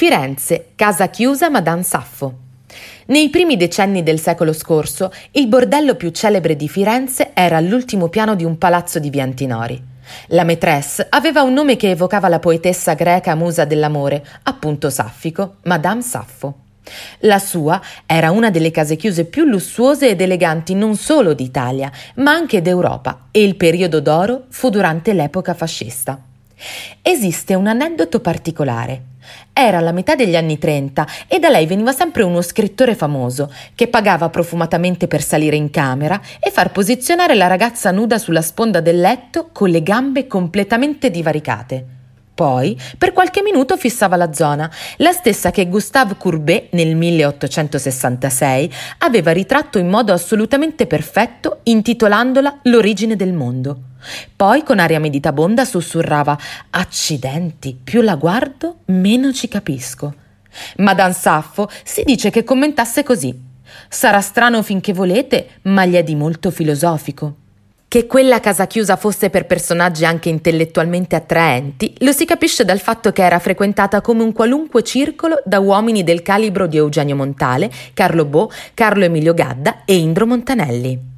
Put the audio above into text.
Firenze, casa chiusa Madame Saffo. Nei primi decenni del secolo scorso, il bordello più celebre di Firenze era all'ultimo piano di un palazzo di via Antinori. La maîtresse aveva un nome che evocava la poetessa greca musa dell'amore, appunto Saffico, Madame Saffo. La sua era una delle case chiuse più lussuose ed eleganti non solo d'Italia, ma anche d'Europa e il periodo d'oro fu durante l'epoca fascista. Esiste un aneddoto particolare. Era la metà degli anni 30 e da lei veniva sempre uno scrittore famoso che pagava profumatamente per salire in camera e far posizionare la ragazza nuda sulla sponda del letto con le gambe completamente divaricate. Poi, per qualche minuto fissava la zona, la stessa che Gustave Courbet nel 1866 aveva ritratto in modo assolutamente perfetto intitolandola L'origine del mondo. Poi con aria meditabonda sussurrava Accidenti, più la guardo, meno ci capisco. Madame Saffo si dice che commentasse così Sarà strano finché volete, ma gli è di molto filosofico. Che quella casa chiusa fosse per personaggi anche intellettualmente attraenti lo si capisce dal fatto che era frequentata come un qualunque circolo da uomini del calibro di Eugenio Montale, Carlo Bo, Carlo Emilio Gadda e Indro Montanelli.